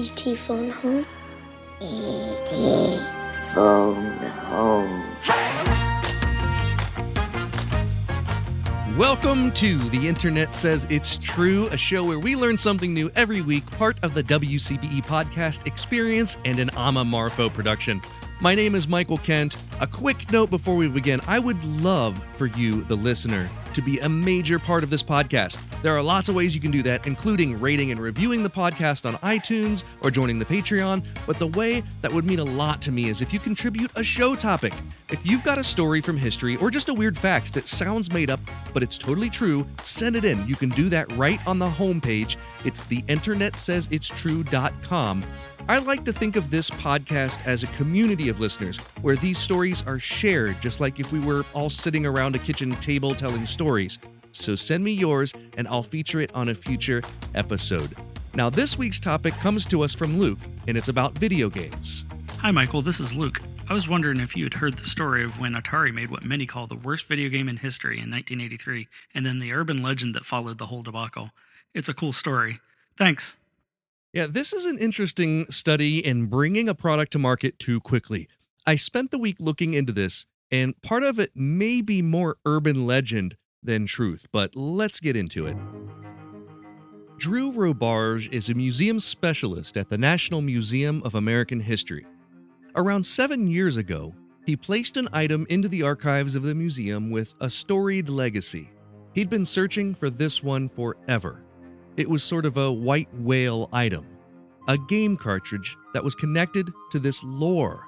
E.T. phone home? E.T. phone home. Welcome to The Internet Says It's True, a show where we learn something new every week, part of the WCBE podcast experience and an Ama Marfo production. My name is Michael Kent. A quick note before we begin I would love for you, the listener, to be a major part of this podcast. There are lots of ways you can do that, including rating and reviewing the podcast on iTunes or joining the Patreon. But the way that would mean a lot to me is if you contribute a show topic. If you've got a story from history or just a weird fact that sounds made up, but it's totally true, send it in. You can do that right on the homepage. It's theinternetsaysitstrue.com. I like to think of this podcast as a community of listeners where these stories are shared, just like if we were all sitting around a kitchen table telling stories. So send me yours and I'll feature it on a future episode. Now, this week's topic comes to us from Luke, and it's about video games. Hi, Michael. This is Luke. I was wondering if you had heard the story of when Atari made what many call the worst video game in history in 1983, and then the urban legend that followed the whole debacle. It's a cool story. Thanks. Yeah, this is an interesting study in bringing a product to market too quickly. I spent the week looking into this, and part of it may be more urban legend than truth, but let's get into it. Drew Robarge is a museum specialist at the National Museum of American History. Around seven years ago, he placed an item into the archives of the museum with a storied legacy. He'd been searching for this one forever. It was sort of a white whale item, a game cartridge that was connected to this lore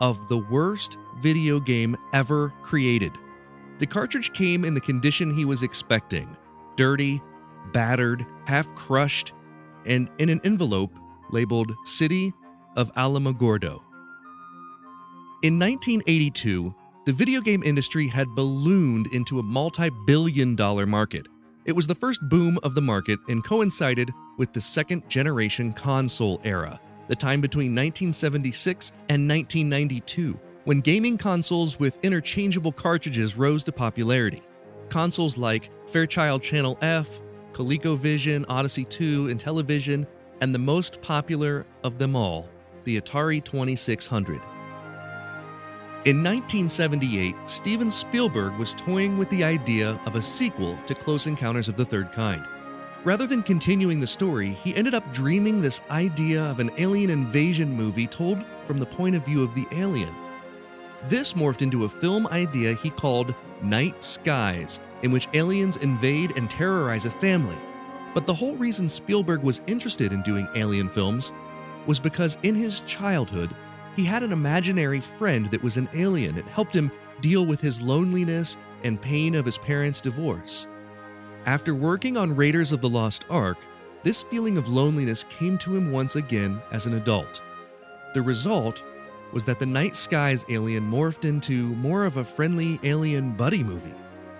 of the worst video game ever created. The cartridge came in the condition he was expecting dirty, battered, half crushed, and in an envelope labeled City of Alamogordo. In 1982, the video game industry had ballooned into a multi billion dollar market. It was the first boom of the market and coincided with the second generation console era, the time between 1976 and 1992, when gaming consoles with interchangeable cartridges rose to popularity. Consoles like Fairchild Channel F, ColecoVision, Odyssey 2, Intellivision, and the most popular of them all, the Atari 2600. In 1978, Steven Spielberg was toying with the idea of a sequel to Close Encounters of the Third Kind. Rather than continuing the story, he ended up dreaming this idea of an alien invasion movie told from the point of view of the alien. This morphed into a film idea he called Night Skies, in which aliens invade and terrorize a family. But the whole reason Spielberg was interested in doing alien films was because in his childhood, he had an imaginary friend that was an alien. It helped him deal with his loneliness and pain of his parents' divorce. After working on Raiders of the Lost Ark, this feeling of loneliness came to him once again as an adult. The result was that the Night Skies alien morphed into more of a friendly alien buddy movie.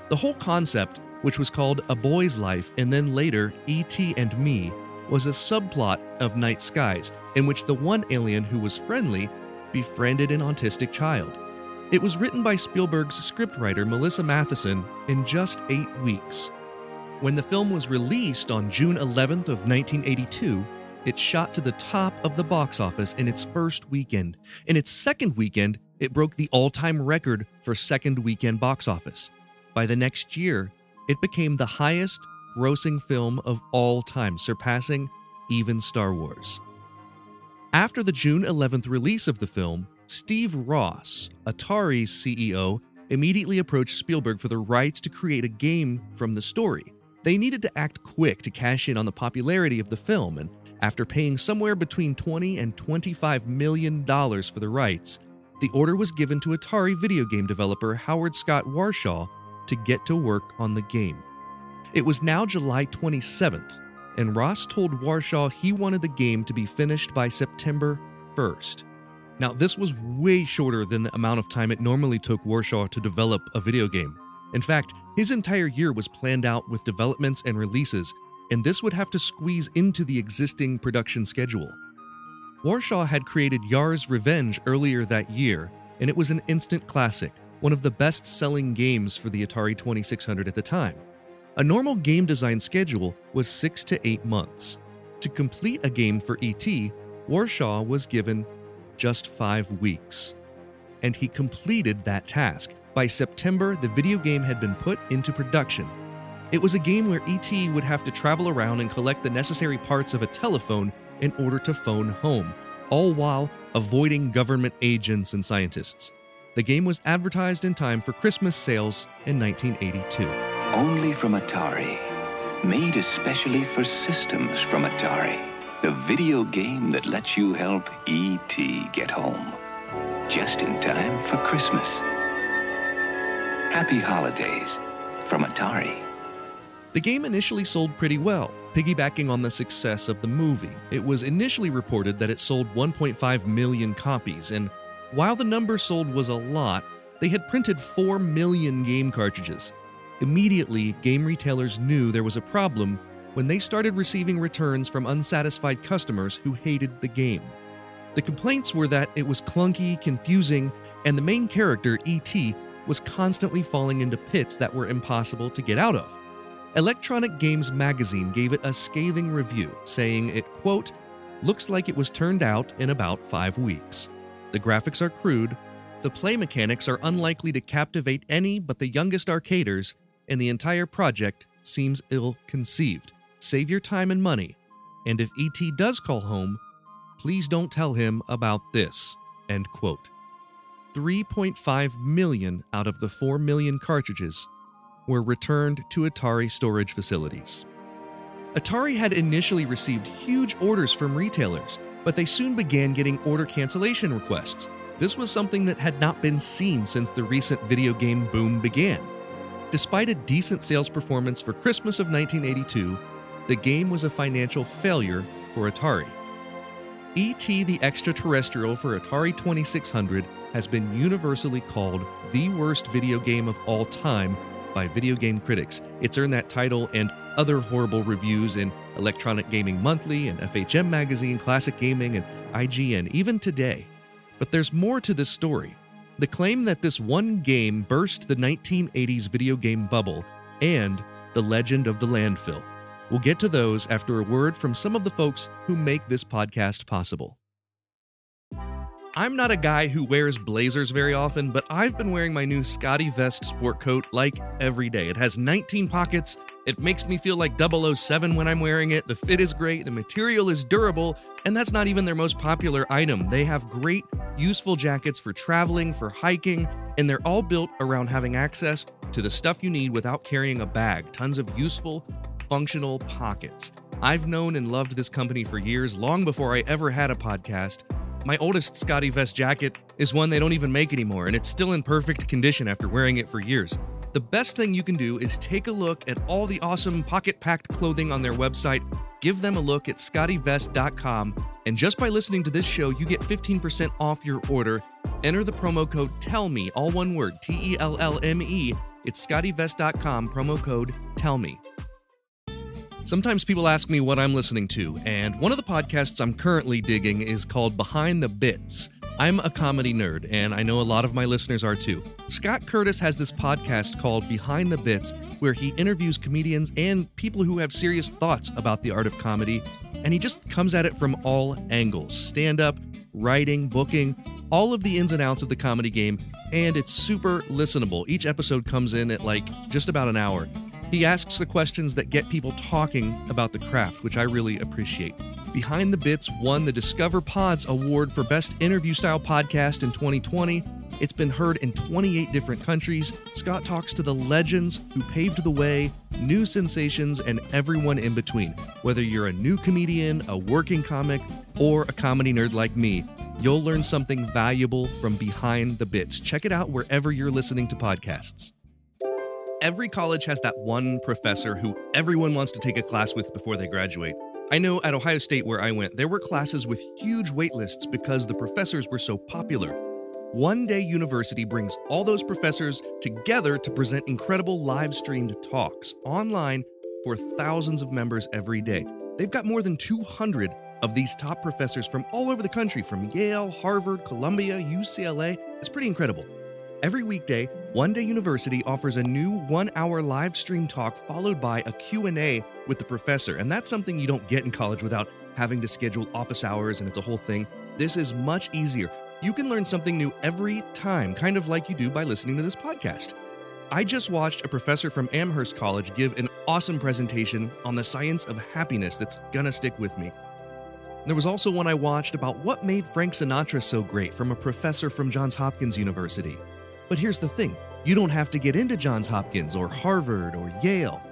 The whole concept, which was called A Boy's Life and then later E.T. and Me, was a subplot of Night Skies in which the one alien who was friendly befriended an autistic child. It was written by Spielberg's scriptwriter Melissa Mathison in just eight weeks. When the film was released on June 11th of 1982, it shot to the top of the box office in its first weekend. In its second weekend, it broke the all-time record for second weekend box office. By the next year, it became the highest grossing film of all time, surpassing even Star Wars. After the June 11th release of the film, Steve Ross, Atari's CEO, immediately approached Spielberg for the rights to create a game from the story. They needed to act quick to cash in on the popularity of the film, and after paying somewhere between 20 and 25 million dollars for the rights, the order was given to Atari video game developer Howard Scott Warshaw to get to work on the game. It was now July 27th, and Ross told Warshaw he wanted the game to be finished by September 1st. Now, this was way shorter than the amount of time it normally took Warshaw to develop a video game. In fact, his entire year was planned out with developments and releases, and this would have to squeeze into the existing production schedule. Warshaw had created Yars' Revenge earlier that year, and it was an instant classic, one of the best selling games for the Atari 2600 at the time. A normal game design schedule was six to eight months. To complete a game for ET, Warshaw was given just five weeks. And he completed that task. By September, the video game had been put into production. It was a game where E.T. would have to travel around and collect the necessary parts of a telephone in order to phone home, all while avoiding government agents and scientists. The game was advertised in time for Christmas sales in 1982. Only from Atari. Made especially for systems from Atari. The video game that lets you help E.T. get home. Just in time for Christmas. Happy holidays from Atari. The game initially sold pretty well, piggybacking on the success of the movie. It was initially reported that it sold 1.5 million copies, and while the number sold was a lot, they had printed 4 million game cartridges. Immediately, game retailers knew there was a problem when they started receiving returns from unsatisfied customers who hated the game. The complaints were that it was clunky, confusing, and the main character, E.T., was constantly falling into pits that were impossible to get out of. Electronic Games magazine gave it a scathing review, saying it, quote, looks like it was turned out in about five weeks. The graphics are crude, the play mechanics are unlikely to captivate any but the youngest arcaders, and the entire project seems ill conceived. Save your time and money, and if ET does call home, please don't tell him about this. End quote. 3.5 million out of the 4 million cartridges were returned to Atari storage facilities. Atari had initially received huge orders from retailers, but they soon began getting order cancellation requests. This was something that had not been seen since the recent video game boom began. Despite a decent sales performance for Christmas of 1982, the game was a financial failure for Atari. E.T. the Extraterrestrial for Atari 2600 has been universally called the worst video game of all time by video game critics. It's earned that title and other horrible reviews in Electronic Gaming Monthly and FHM Magazine, Classic Gaming, and IGN, even today. But there's more to this story. The claim that this one game burst the 1980s video game bubble and the legend of the landfill. We'll get to those after a word from some of the folks who make this podcast possible. I'm not a guy who wears blazers very often, but I've been wearing my new SCOTTeVEST sport coat like every day. It has 19 pockets. It makes me feel like 007 when I'm wearing it. The fit is great, the material is durable, and that's not even their most popular item. They have great, useful jackets for traveling, for hiking, and they're all built around having access to the stuff you need without carrying a bag. Tons of useful, functional pockets. I've known and loved this company for years, long before I ever had a podcast. My oldest SCOTTeVEST jacket is one they don't even make anymore, and it's still in perfect condition after wearing it for years. The best thing you can do is take a look at all the awesome pocket packed clothing on their website. Give them a look at scottevest.com, and just by listening to this show, you get 15% off your order. Enter the promo code TELLME, all one word, T E L L M E. It's scottevest.com, promo code TELLME. Sometimes people ask me what I'm listening to, and one of the podcasts I'm currently digging is called Behind the Bits. I'm a comedy nerd, and I know a lot of my listeners are too. Scott Curtis has this podcast called Behind the Bits, where he interviews comedians and people who have serious thoughts about the art of comedy, and he just comes at it from all angles stand up, writing, booking, all of the ins and outs of the comedy game, and it's super listenable. Each episode comes in at like just about an hour. He asks the questions that get people talking about the craft, which I really appreciate. Behind the Bits won the Discover Pods Award for Best Interview Style Podcast in 2020. It's been heard in 28 different countries. Scott talks to the legends who paved the way, new sensations, and everyone in between. Whether you're a new comedian, a working comic, or a comedy nerd like me, you'll learn something valuable from Behind the Bits. Check it out wherever you're listening to podcasts. Every college has that one professor who everyone wants to take a class with before they graduate. I know at Ohio State, where I went, there were classes with huge wait lists because the professors were so popular. One Day University brings all those professors together to present incredible live streamed talks online for thousands of members every day. They've got more than 200 of these top professors from all over the country, from Yale, Harvard, Columbia, UCLA. It's pretty incredible. Every weekday, One Day University offers a new 1-hour live stream talk followed by a Q&A with the professor, and that's something you don't get in college without having to schedule office hours and it's a whole thing. This is much easier. You can learn something new every time, kind of like you do by listening to this podcast. I just watched a professor from Amherst College give an awesome presentation on the science of happiness that's gonna stick with me. There was also one I watched about what made Frank Sinatra so great from a professor from Johns Hopkins University. But here's the thing you don't have to get into Johns Hopkins or Harvard or Yale.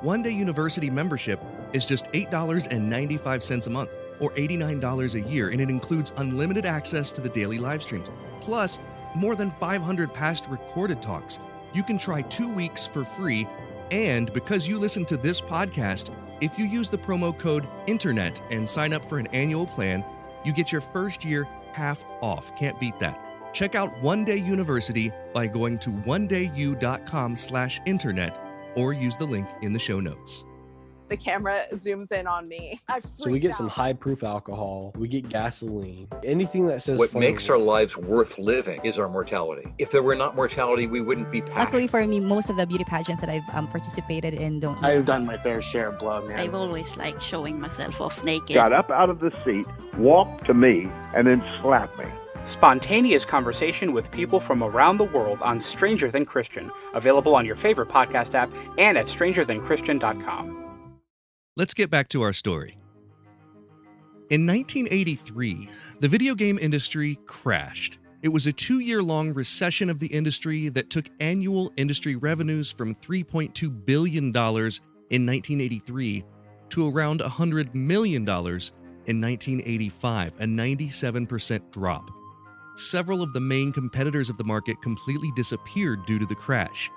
One day university membership is just $8.95 a month or $89 a year, and it includes unlimited access to the daily live streams, plus more than 500 past recorded talks. You can try two weeks for free, and because you listen to this podcast, if you use the promo code INTERNET and sign up for an annual plan, you get your first year half off. Can't beat that. Check out One Day University by going to onedayu.com slash internet or use the link in the show notes. The camera zooms in on me. I So we freaked get some high proof alcohol, we get gasoline, anything that says What fun makes our lives worth living is our mortality. If there were not mortality, we wouldn't be Luckily for me, most of the beauty pageants that I've um, participated in don't. I've done my fair share of blood, man. I've always liked showing myself off naked. got up out of the seat, walked to me, and then slapped me. Spontaneous conversation with people from around the world on Stranger Than Christian, available on your favorite podcast app and at strangerthanchristian.com. Let's get back to our story. In 1983, the video game industry crashed. It was a two year long recession of the industry that took annual industry revenues from $3.2 billion in 1983 to around $100 million in 1985, a 97% drop. Several of the main competitors of the market completely disappeared due to the crash.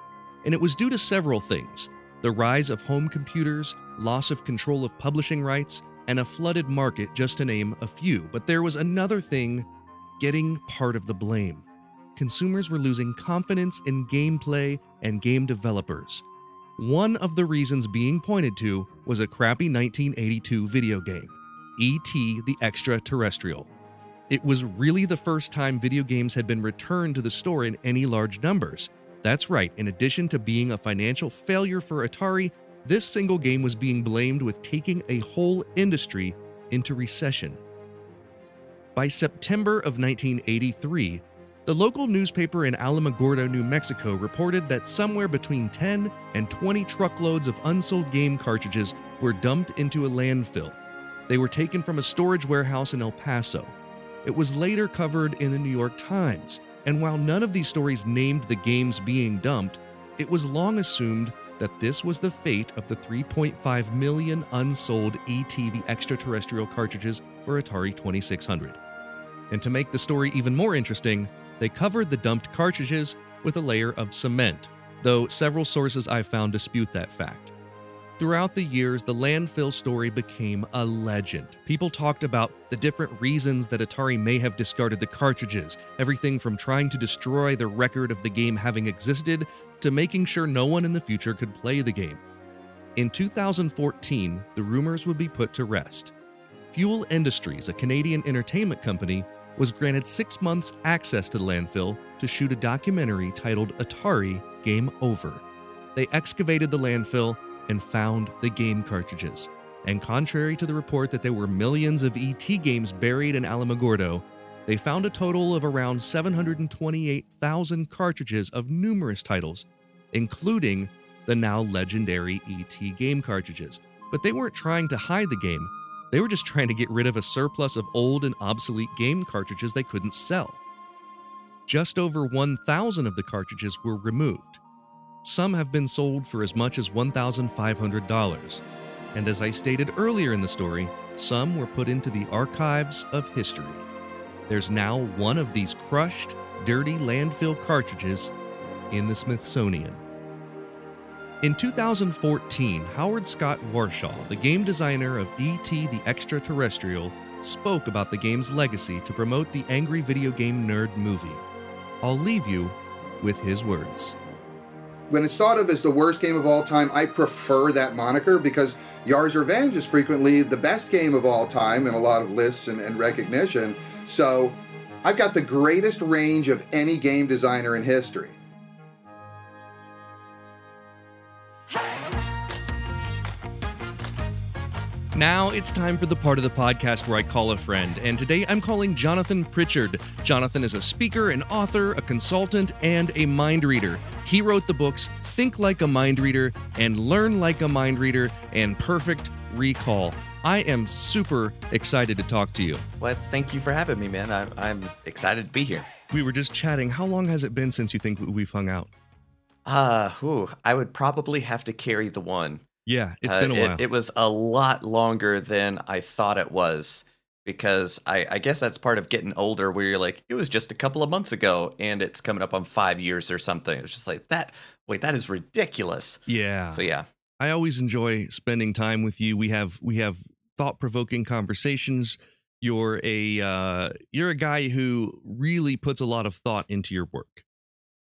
And it was due to several things the rise of home computers, loss of control of publishing rights, and a flooded market, just to name a few. But there was another thing getting part of the blame. Consumers were losing confidence in gameplay and game developers. One of the reasons being pointed to was a crappy 1982 video game, E.T. the Extraterrestrial. It was really the first time video games had been returned to the store in any large numbers. That's right, in addition to being a financial failure for Atari, this single game was being blamed with taking a whole industry into recession. By September of 1983, the local newspaper in Alamogordo, New Mexico reported that somewhere between 10 and 20 truckloads of unsold game cartridges were dumped into a landfill. They were taken from a storage warehouse in El Paso. It was later covered in the New York Times, and while none of these stories named the games being dumped, it was long assumed that this was the fate of the 3.5 million unsold ET the extraterrestrial cartridges for Atari 2600. And to make the story even more interesting, they covered the dumped cartridges with a layer of cement, though several sources I've found dispute that fact. Throughout the years, the landfill story became a legend. People talked about the different reasons that Atari may have discarded the cartridges, everything from trying to destroy the record of the game having existed to making sure no one in the future could play the game. In 2014, the rumors would be put to rest. Fuel Industries, a Canadian entertainment company, was granted six months access to the landfill to shoot a documentary titled Atari Game Over. They excavated the landfill and found the game cartridges. And contrary to the report that there were millions of ET games buried in Alamogordo, they found a total of around 728,000 cartridges of numerous titles, including the now legendary ET game cartridges. But they weren't trying to hide the game, they were just trying to get rid of a surplus of old and obsolete game cartridges they couldn't sell. Just over 1,000 of the cartridges were removed. Some have been sold for as much as $1,500. And as I stated earlier in the story, some were put into the archives of history. There's now one of these crushed, dirty landfill cartridges in the Smithsonian. In 2014, Howard Scott Warshaw, the game designer of E.T. the Extraterrestrial, spoke about the game's legacy to promote the Angry Video Game Nerd movie. I'll leave you with his words. When it's thought of as the worst game of all time, I prefer that moniker because Yars' Revenge is frequently the best game of all time in a lot of lists and, and recognition. So I've got the greatest range of any game designer in history. Now it's time for the part of the podcast where I call a friend, and today I'm calling Jonathan Pritchard. Jonathan is a speaker, an author, a consultant, and a mind reader. He wrote the books Think Like a Mind Reader and Learn Like a Mind Reader and Perfect Recall. I am super excited to talk to you. Well, thank you for having me, man. I'm, I'm excited to be here. We were just chatting. How long has it been since you think we've hung out? Uh, whew, I would probably have to carry the one. Yeah, it's Uh, been a while. It, was a lot longer than I thought it was because I, I guess that's part of getting older where you're like, it was just a couple of months ago and it's coming up on five years or something. It's just like that. Wait, that is ridiculous. yeah. So yeah, I always enjoy spending time with you. We have we have thought provoking conversations. You're a uh, you're a guy who really puts a lot of thought into your work,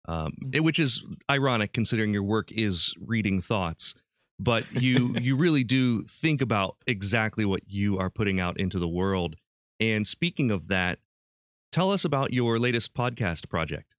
um, it- which is ironic considering your work is reading thoughts. But you you really do think about exactly what you are putting out into the world. And speaking of that, tell us about your latest podcast project.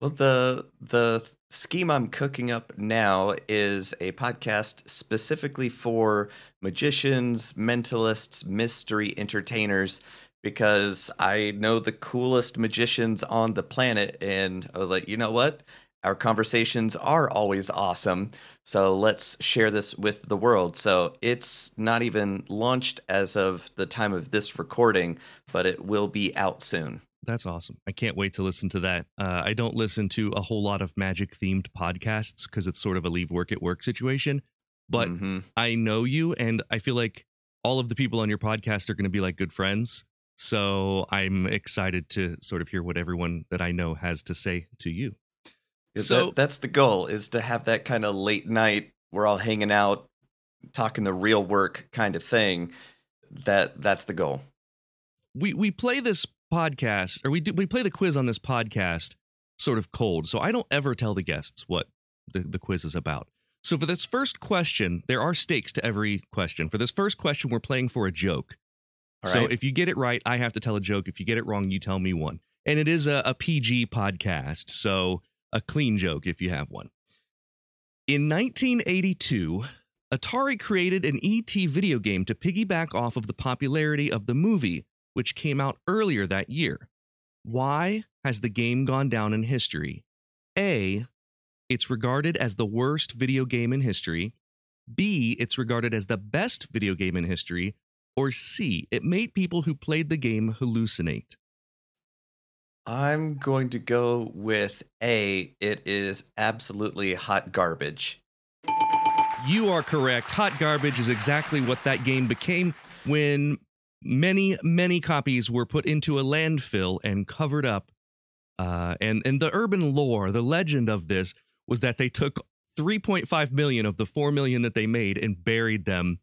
Well, the the scheme I'm cooking up now is a podcast specifically for magicians, mentalists, mystery entertainers because I know the coolest magicians on the planet and I was like, "You know what? Our conversations are always awesome. So let's share this with the world." So it's not even launched as of the time of this recording, but it will be out soon. That's awesome. I can't wait to listen to that. Uh, I don't listen to a whole lot of magic themed podcasts because it's sort of a leave work at work situation. But Mhm. I know you, and I feel like all of the people on your podcast are going to be like good friends. So I'm excited to sort of hear what everyone that I know has to say to you. So- that, that's the goal is to have that kind of late night we're all hanging out talking the real work kind of thing. That that's the goal. We we play this podcast or we do we play the quiz on this podcast sort of cold so i don't ever tell the guests what the, the quiz is about. So for this first question there are stakes to every question. For this first question we're playing for a joke. All so right. if you get it right i have to tell a joke. If you get it wrong you tell me one. And it is a, a pg podcast so a clean joke if you have one in 1982 atari created an et video game to piggyback off of the popularity of the movie which came out earlier that year. Why has the game gone down in history? A. It's regarded as the worst video game in history. B. It's regarded as the best video game in history. Or C. It made people who played the game hallucinate. I'm going to go with a it is absolutely hot garbage You are correct. Hot Garbage is exactly what that game became when many, many copies were put into a landfill and covered up. Uh, and and the urban lore, the legend of this was that they took 3.5 million of the 4 million that they made and buried them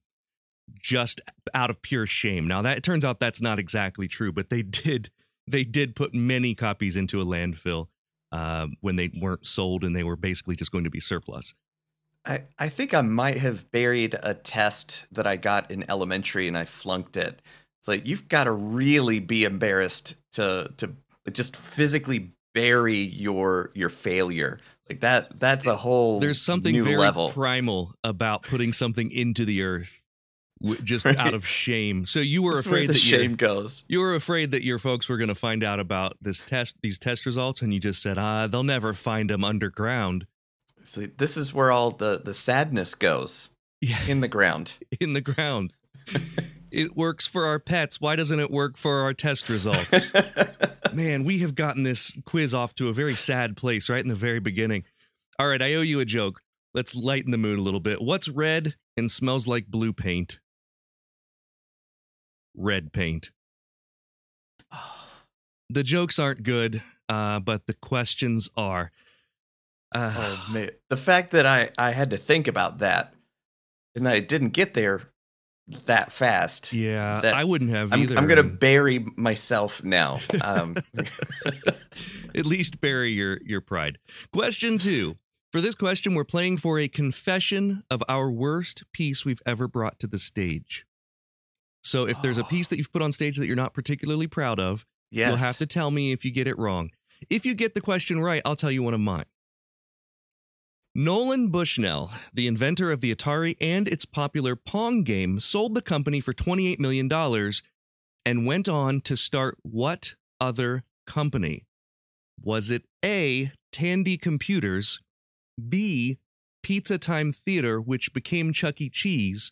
just out of pure shame. Now that it turns out that's not exactly true, but they did they did put many copies into a landfill uh, when they weren't sold and they were basically just going to be surplus. I, I think I might have buried a test that I got in elementary and I flunked it. It's like you've got to really be embarrassed to to just physically bury your your failure. Like that that's a whole There's something very level. primal about putting something into the earth just Right. out of shame. So you were That's afraid that your- shame goes. You were afraid that your folks were going to find out about this test, these test results, and you just said, "Ah, they'll never find them underground See, this is where all the the sadness goes. Yeah. In the ground. in the ground." it works for our pets. Why doesn't it work for our test results? Man, we have gotten this quiz off to a very sad place right in the very beginning. All right, I owe you a joke. Let's lighten the mood a little bit. What's red and smells like blue paint? Red paint. The jokes aren't good, uh, but the questions are. Uh, Oh man, the fact that I I had to think about that and I didn't get there that fast. Yeah, that- I wouldn't have I'm, either. I'm gonna bury myself now. Um, At least bury your your pride. Question two. For this question, we're playing for a confession of our worst piece we've ever brought to the stage. So if there's a piece that you've put on stage that you're not particularly proud of, you'll have to tell me if you get it wrong. If you get the question right, I'll tell you one of mine. Nolan Bushnell, the inventor of the Atari and its popular Pong game, sold the company for $28 million and went on to start what other company? Was it A, Tandy Computers, B, Pizza Time Theater, which became Chuck E. Cheese,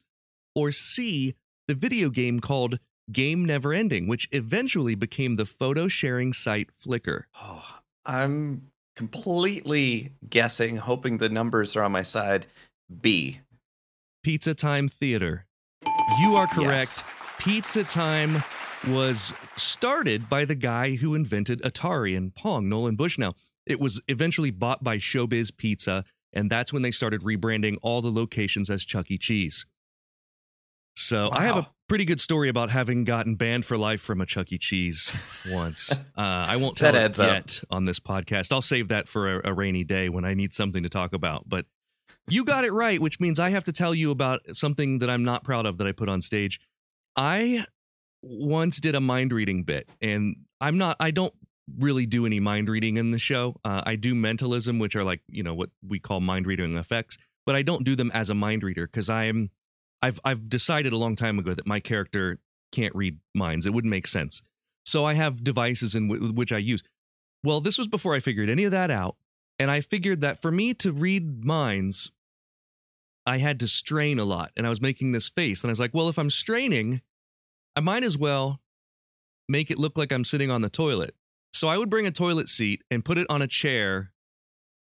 or C, the video game called Game Never Ending, which eventually became the photo sharing site Flickr? Oh, I'm completely guessing, hoping the numbers are on my side. B. Pizza Time Theater. You are correct. Yes. Pizza Time was started by the guy who invented Atari and Pong, Nolan Bushnell. It was eventually bought by Showbiz Pizza, and that's when they started rebranding all the locations as Chuck E. Cheese. So wow. I have a pretty good story about having gotten banned for life from a Chuck E. Cheese once. uh, I won't tell it yet on this podcast. I'll save that for a, a rainy day when I need something to talk about. But you got it right, which means I have to tell you about something that I'm not proud of that I put on stage. I once did a mind reading bit, and I'm not, I don't really do any mind reading in the show. Uh, I do mentalism, which are like, you know, what we call mind reading effects, but I don't do them as a mind reader because I'm, I've, I've decided a long time ago that my character can't read minds. It wouldn't make sense. So I have devices in w- which I use. Well, this was before I figured any of that out. And I figured that for me to read minds, I had to strain a lot. And I was making this face. And I was like, well, if I'm straining, I might as well make it look like I'm sitting on the toilet. So I would bring a toilet seat and put it on a chair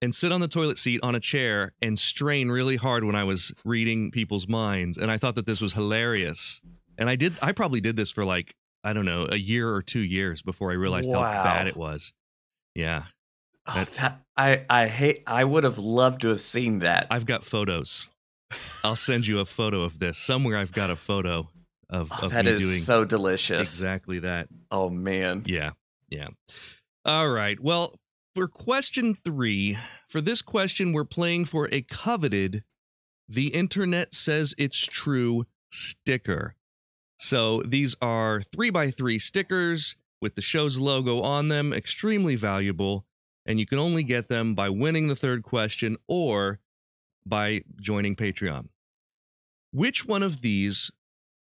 and sit on the toilet seat on a chair and strain really hard when I was reading people's minds. And I thought that this was hilarious. And I did, I probably did this for like, I don't know, a year or two years before I realized wow. how bad it was. Yeah. Oh, that, I, I hate, I would have loved to have seen that. I've got photos. I'll send you a photo of this. Somewhere I've got a photo of, oh, of that is doing so delicious. Exactly that. Oh man. Yeah. Yeah. All right. Well, for question three, for this question, we're playing for a coveted The Internet Says It's True sticker. So these are three by three stickers with the show's logo on them, extremely valuable. And you can only get them by winning the third question or by joining Patreon. Which one of these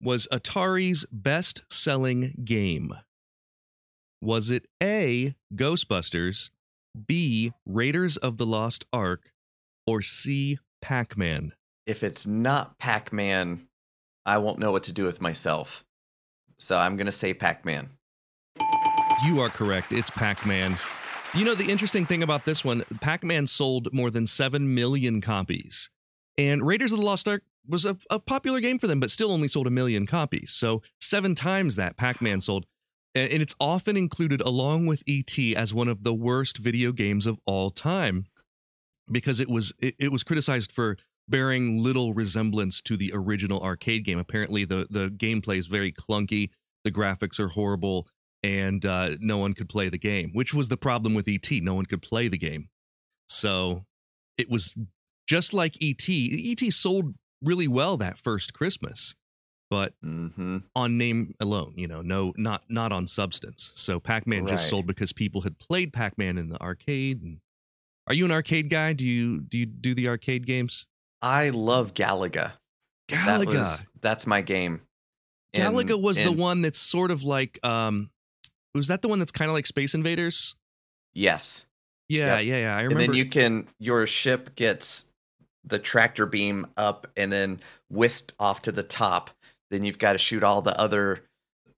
was Atari's best selling game? Was it A, Ghostbusters, B, Raiders of the Lost Ark, or C, Pac Man? If it's not Pac Man, I won't know what to do with myself. So I'm going to say Pac Man. You are correct. It's Pac Man. You know, the interesting thing about this one Pac Man sold more than 7 million copies. And Raiders of the Lost Ark was a, a, popular game for them, but still only sold a million copies. So seven times that Pac Man sold. And, it's often included along with E.T. as one of the worst video games of all time because it was it, it was criticized for bearing little resemblance to the original arcade game. Apparently, the the gameplay is very clunky, the graphics are horrible, and uh, no one could play the game. Which was the problem with ET. No one could play the game, so it was just like ET. ET sold really well that first Christmas, but mm-hmm. on name alone, you know, no, not not on substance. So Pac-Man right. just sold because people had played Pac-Man in the arcade. And are you an arcade guy? Do you do you do the arcade games? I love Galaga. Galaga, that was, that's my game. Galaga was the one that's sort of like, um, was that the one that's kind of like Space Invaders? Yes. Yeah, yep. yeah, yeah. I remember. And then you can your ship gets the tractor beam up and then whisked off to the top. Then you've got to shoot all the other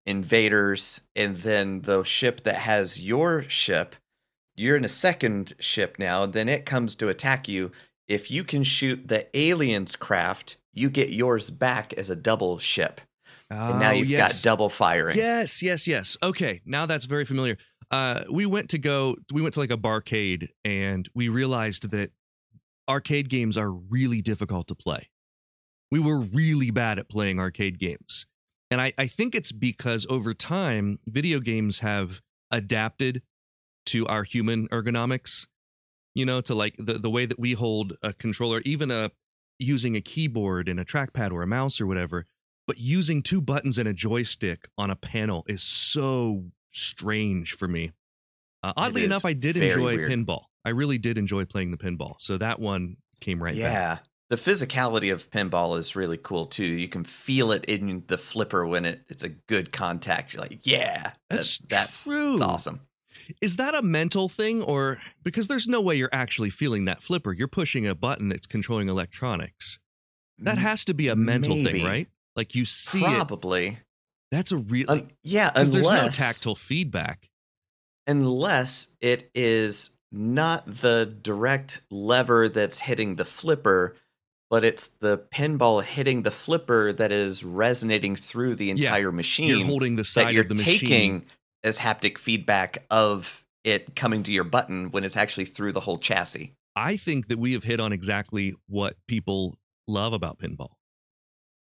invaders, and then the ship that has your ship, you're in a second ship now. Then it comes to attack you. If you can shoot the alien's craft, you get yours back as a double ship. Oh, and now you've yes. got double firing. Yes, yes, yes. Okay, now that's very familiar. Uh, we went to go. We went to like a barcade, and we realized that arcade games are really difficult to play. We were really bad at playing arcade games. And I, I think it's because over time, video games have adapted to our human ergonomics, you know, to like the, the way that we hold a controller, even a using a keyboard and a trackpad or a mouse or whatever. But using two buttons and a joystick on a panel is so strange for me. Uh, oddly enough, I did enjoy weird. pinball. I really did enjoy playing the pinball. So that one came right back. The physicality of pinball is really cool too. You can feel it in the flipper when it, it's a good contact. You're like, yeah, That's that, true. That's awesome. Is that a mental thing or because there's no way you're actually feeling that flipper? You're pushing a button, it's controlling electronics. That has to be a mental maybe. thing, right? Like you see it. Probably. That's a real Un- yeah, because there's no tactile feedback. unless it is not the direct lever that's hitting the flipper, but it's the pinball hitting the flipper that is resonating through the Yeah, entire machine. You're holding the that side you're of the taking machine. as haptic feedback of it coming to your button when it's actually through the whole chassis. I think that we have hit on exactly what people love about pinball.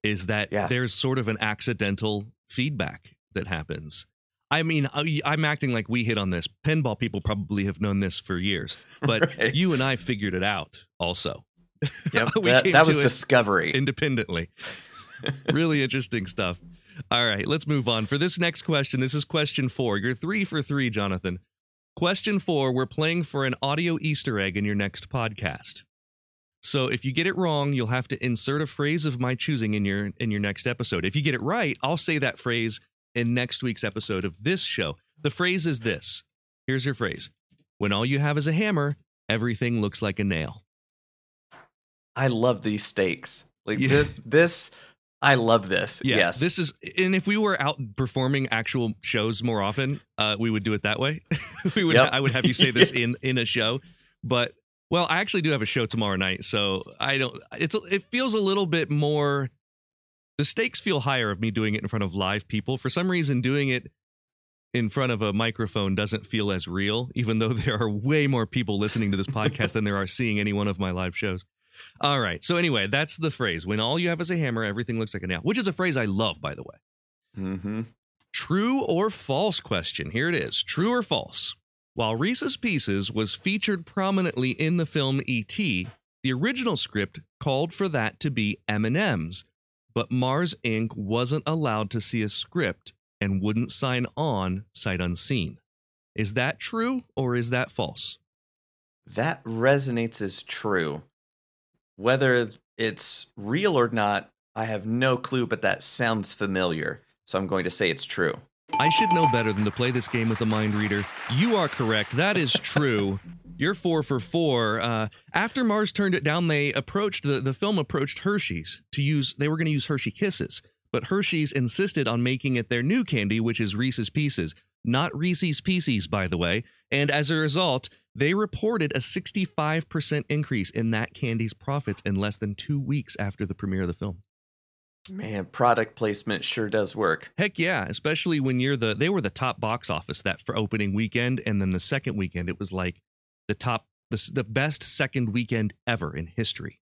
Is that Yeah. there's sort of an accidental feedback that happens. I mean, I'm acting like we hit on this. Pinball people probably have known this for years, but Right. you and I figured it out also. Yep, that, that was discovery. independently. really interesting stuff. All right, let's move on. For this next question, this is question four. You're three for three, Jonathan. Question four We're playing for an audio Easter egg in your next podcast. So if you get it wrong, you'll have to insert a phrase of my choosing in your in your next episode. If you get it right, I'll say that phrase in next week's episode of this show. The phrase is this. Here's your phrase. When all you have is a hammer, everything looks like a nail. I love these stakes. Like Yeah. this this I love this. Yeah, yes. this is, and if we were out performing actual shows more often, uh, we would do it that way. we would, Yep. I would have you say this in in a show, but well, I actually do have a show tomorrow night, so I don't. It's it feels a little bit more. The stakes feel higher of me doing it in front of live people. For some reason, doing it in front of a microphone doesn't feel as real, even though there are way more people listening to this podcast than there are seeing any one of my live shows. All right. So anyway, that's the phrase. When all you have is a hammer, everything looks like a nail, which is a phrase I love, by the way. mm-hmm. True or false question. Here it is. True or false? While Reese's Pieces was featured prominently in the film E.T., the original script called for that to be M&M's, but Mars Inc. wasn't allowed to see a script and wouldn't sign on sight unseen. Is that true or is that false? That resonates as true. Whether it's real or not, I have no clue, but that sounds familiar. So I'm going to say it's true. I should know better than to play this game with a mind reader. You are correct. That is true. You're four for four. Uh, after Mars turned it down, they approached the, the film approached Hershey's to use. They were going to use Hershey Kisses, but Hershey's insisted on making it their new candy, which is Reese's Pieces, not Reese's Pieces, by the way. And as a result, they reported a 65% increase in that candy's profits in less than two weeks after the premiere of the film. Man, product placement sure does work. Heck yeah, especially when you're the they were the top box office that for opening weekend and then the second weekend it was like the top the, the best second weekend ever in history.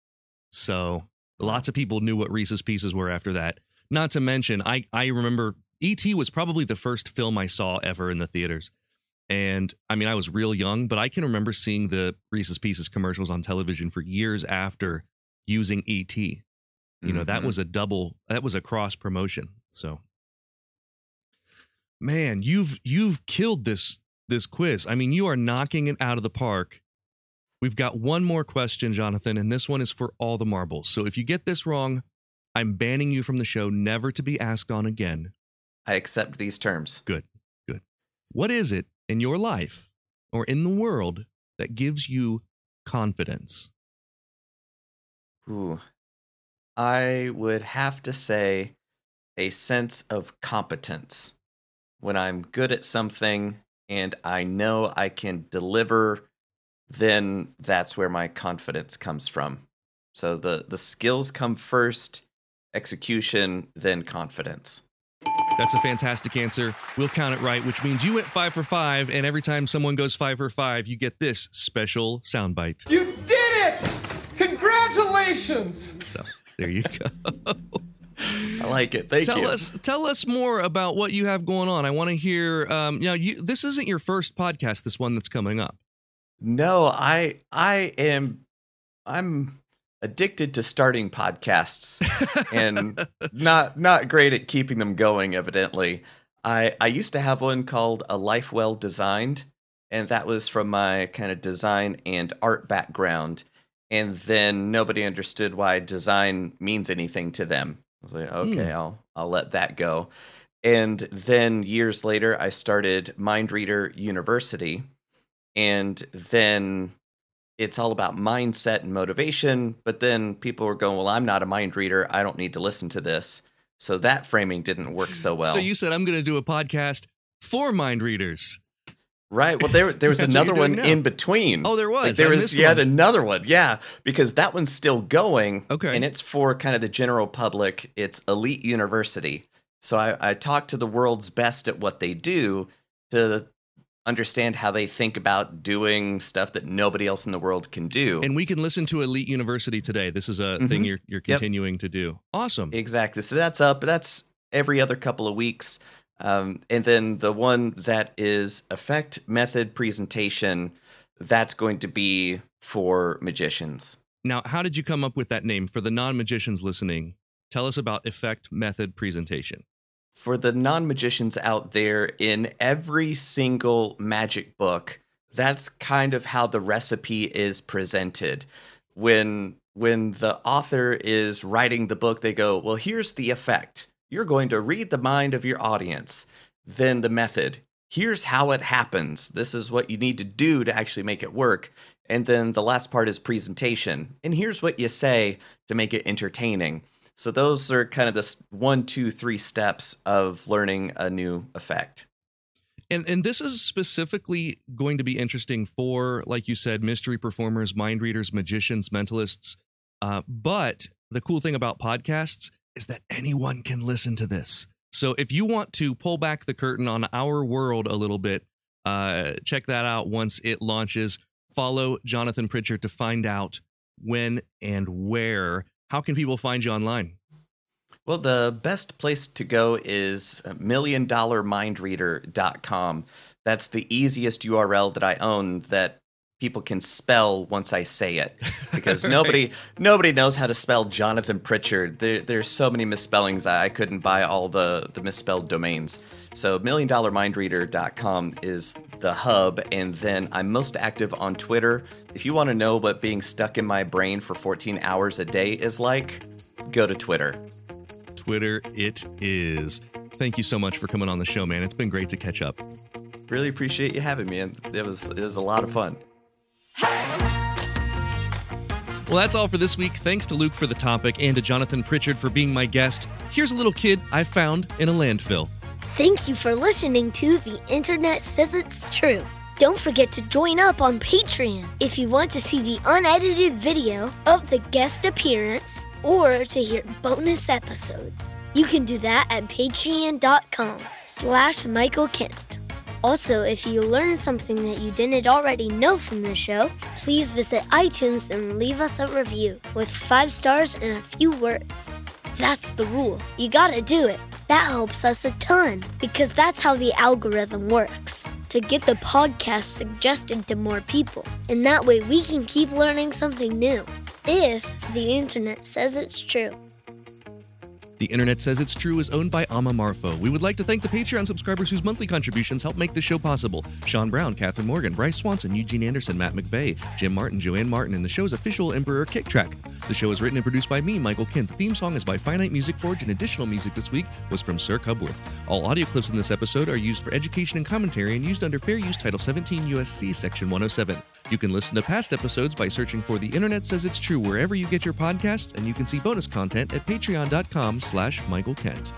So lots of people knew what Reese's pieces were after that. Not to mention I I remember ET was probably the first film I saw ever in the theaters. And I mean I was real young, but I can remember seeing the Reese's pieces commercials on television for years after using ET you know that Mhm. was a double that was a cross promotion so. Man you've you've killed this this quiz. I mean you are knocking it out of the park. We've got one more question jonathan and this one is for all the marbles. So if you get this wrong i'm banning you from the show never to be asked on again. I accept these terms. good good. What is it in your life or in the world that gives you confidence Ooh. I would have to say a sense of competence. When I'm good at something and I know I can deliver, then that's where my confidence comes from. So the, the skills come first, execution, then confidence. That's a fantastic answer. We'll count it right, which means you went five for five, and every time someone goes five for five, you get this special soundbite. You did it! Congratulations! So there you go. I like it. Thank tell you. us, tell us more about what you have going on. I want to hear. Um, you know, you, this isn't your first podcast. This one that's coming up. No, I I am I'm addicted to starting podcasts and not not great at keeping them going evidently. I I used to have one called A Life Well Designed and that was from my kind of design and art background and then nobody understood why design means anything to them. I was like, okay, Hmm. I'll I'll let that go. And then years later, I started mind reader University, and then it's all about mindset and motivation. But then people were going, well, I'm not a mind reader. I don't need to listen to this. So that framing didn't work so well. So you said I'm going to do a podcast for mind readers. Right. Well, there there was another one now. in between. Oh, there was. Like, there was yet one. another one. Yeah, because that one's still going. Okay. And it's for kind of the general public. It's Elite University. So I, I talk to the world's best at what they do to understand how they think about doing stuff that nobody else in the world can do. And we can listen to Elite University today. This is a thing Mhm. you're you're Yep. continuing to do. Awesome. Exactly. So that's up. That's every other couple of weeks. Um, and then the one that is effect method presentation, that's going to be for magicians. Now, how did you come up with that name for the non-magicians listening? Tell us about effect method presentation. For the non magicians out there, in every single magic book, that's kind of how the recipe is presented. When when the author is writing the book, they go, Well, here's the effect. You're going to read the mind of your audience. Then the method. Here's how it happens. This is what you need to do to actually make it work. And then the last part is presentation. And here's what you say to make it entertaining. So those are kind of the one, two, three steps of learning a new effect. And and this is specifically going to be interesting for, like you said, mystery performers, mind readers, magicians, mentalists. Uh, but the cool thing about podcasts is that anyone can listen to this. So if you want to pull back the curtain on our world a little bit, uh, check that out once it launches. Follow Jonathan Pritchard to find out when and where. How can people find you online? Well, the best place to go is milliondollarmindreader.com. That's the easiest URL that I own that people can spell once I say it because Right. nobody nobody knows how to spell Jonathan Pritchard. There, there's so many misspellings I I couldn't buy all the the misspelled domains. So milliondollarmindreader.com is the hub and then I'm most active on Twitter. If you want to know what being stuck in my brain for 14 hours a day is like, go to Twitter. Twitter, it is. Thank you so much for coming on the show, man. It's been great to catch up. Really appreciate you having me and it was it was a lot of fun. Well, that's all for this week. Thanks to Luke for the topic and to Jonathan Pritchard for being my guest. Here's a little kid I found in a landfill. Thank you for listening to The Internet Says It's True. Don't forget to join up on Patreon if you want to see the unedited video of the guest appearance or to hear bonus episodes. You can do that at patreon.com slash Michael Kent. Also, if you learned something that you didn't already know from the show, please visit iTunes and leave us a review with five stars and a few words. That's the rule. You gotta do it. That helps us a ton because that's how the algorithm works to get the podcast suggested to more people. And that way we can keep learning something new if the internet says it's true. The Internet Says It's True is owned by Ama Marfo. We would like to thank the Patreon subscribers whose monthly contributions help make this show possible. Sean Brown, Catherine Morgan, Bryce Swanson, Eugene Anderson, Matt McVeigh, Jim Martin, Joanne Martin, and the show's official Emperor Kick Track. The show is written and produced by me, Michael Kent. The theme song is by Finite Music Forge, and additional music this week was from Sir Cubworth. All audio clips in this episode are used for education and commentary and used under Fair Use Title 17 USC Section 107. You can listen to past episodes by searching for The Internet Says It's True wherever you get your podcasts, and you can see bonus content at patreon.com slash Michael Kent.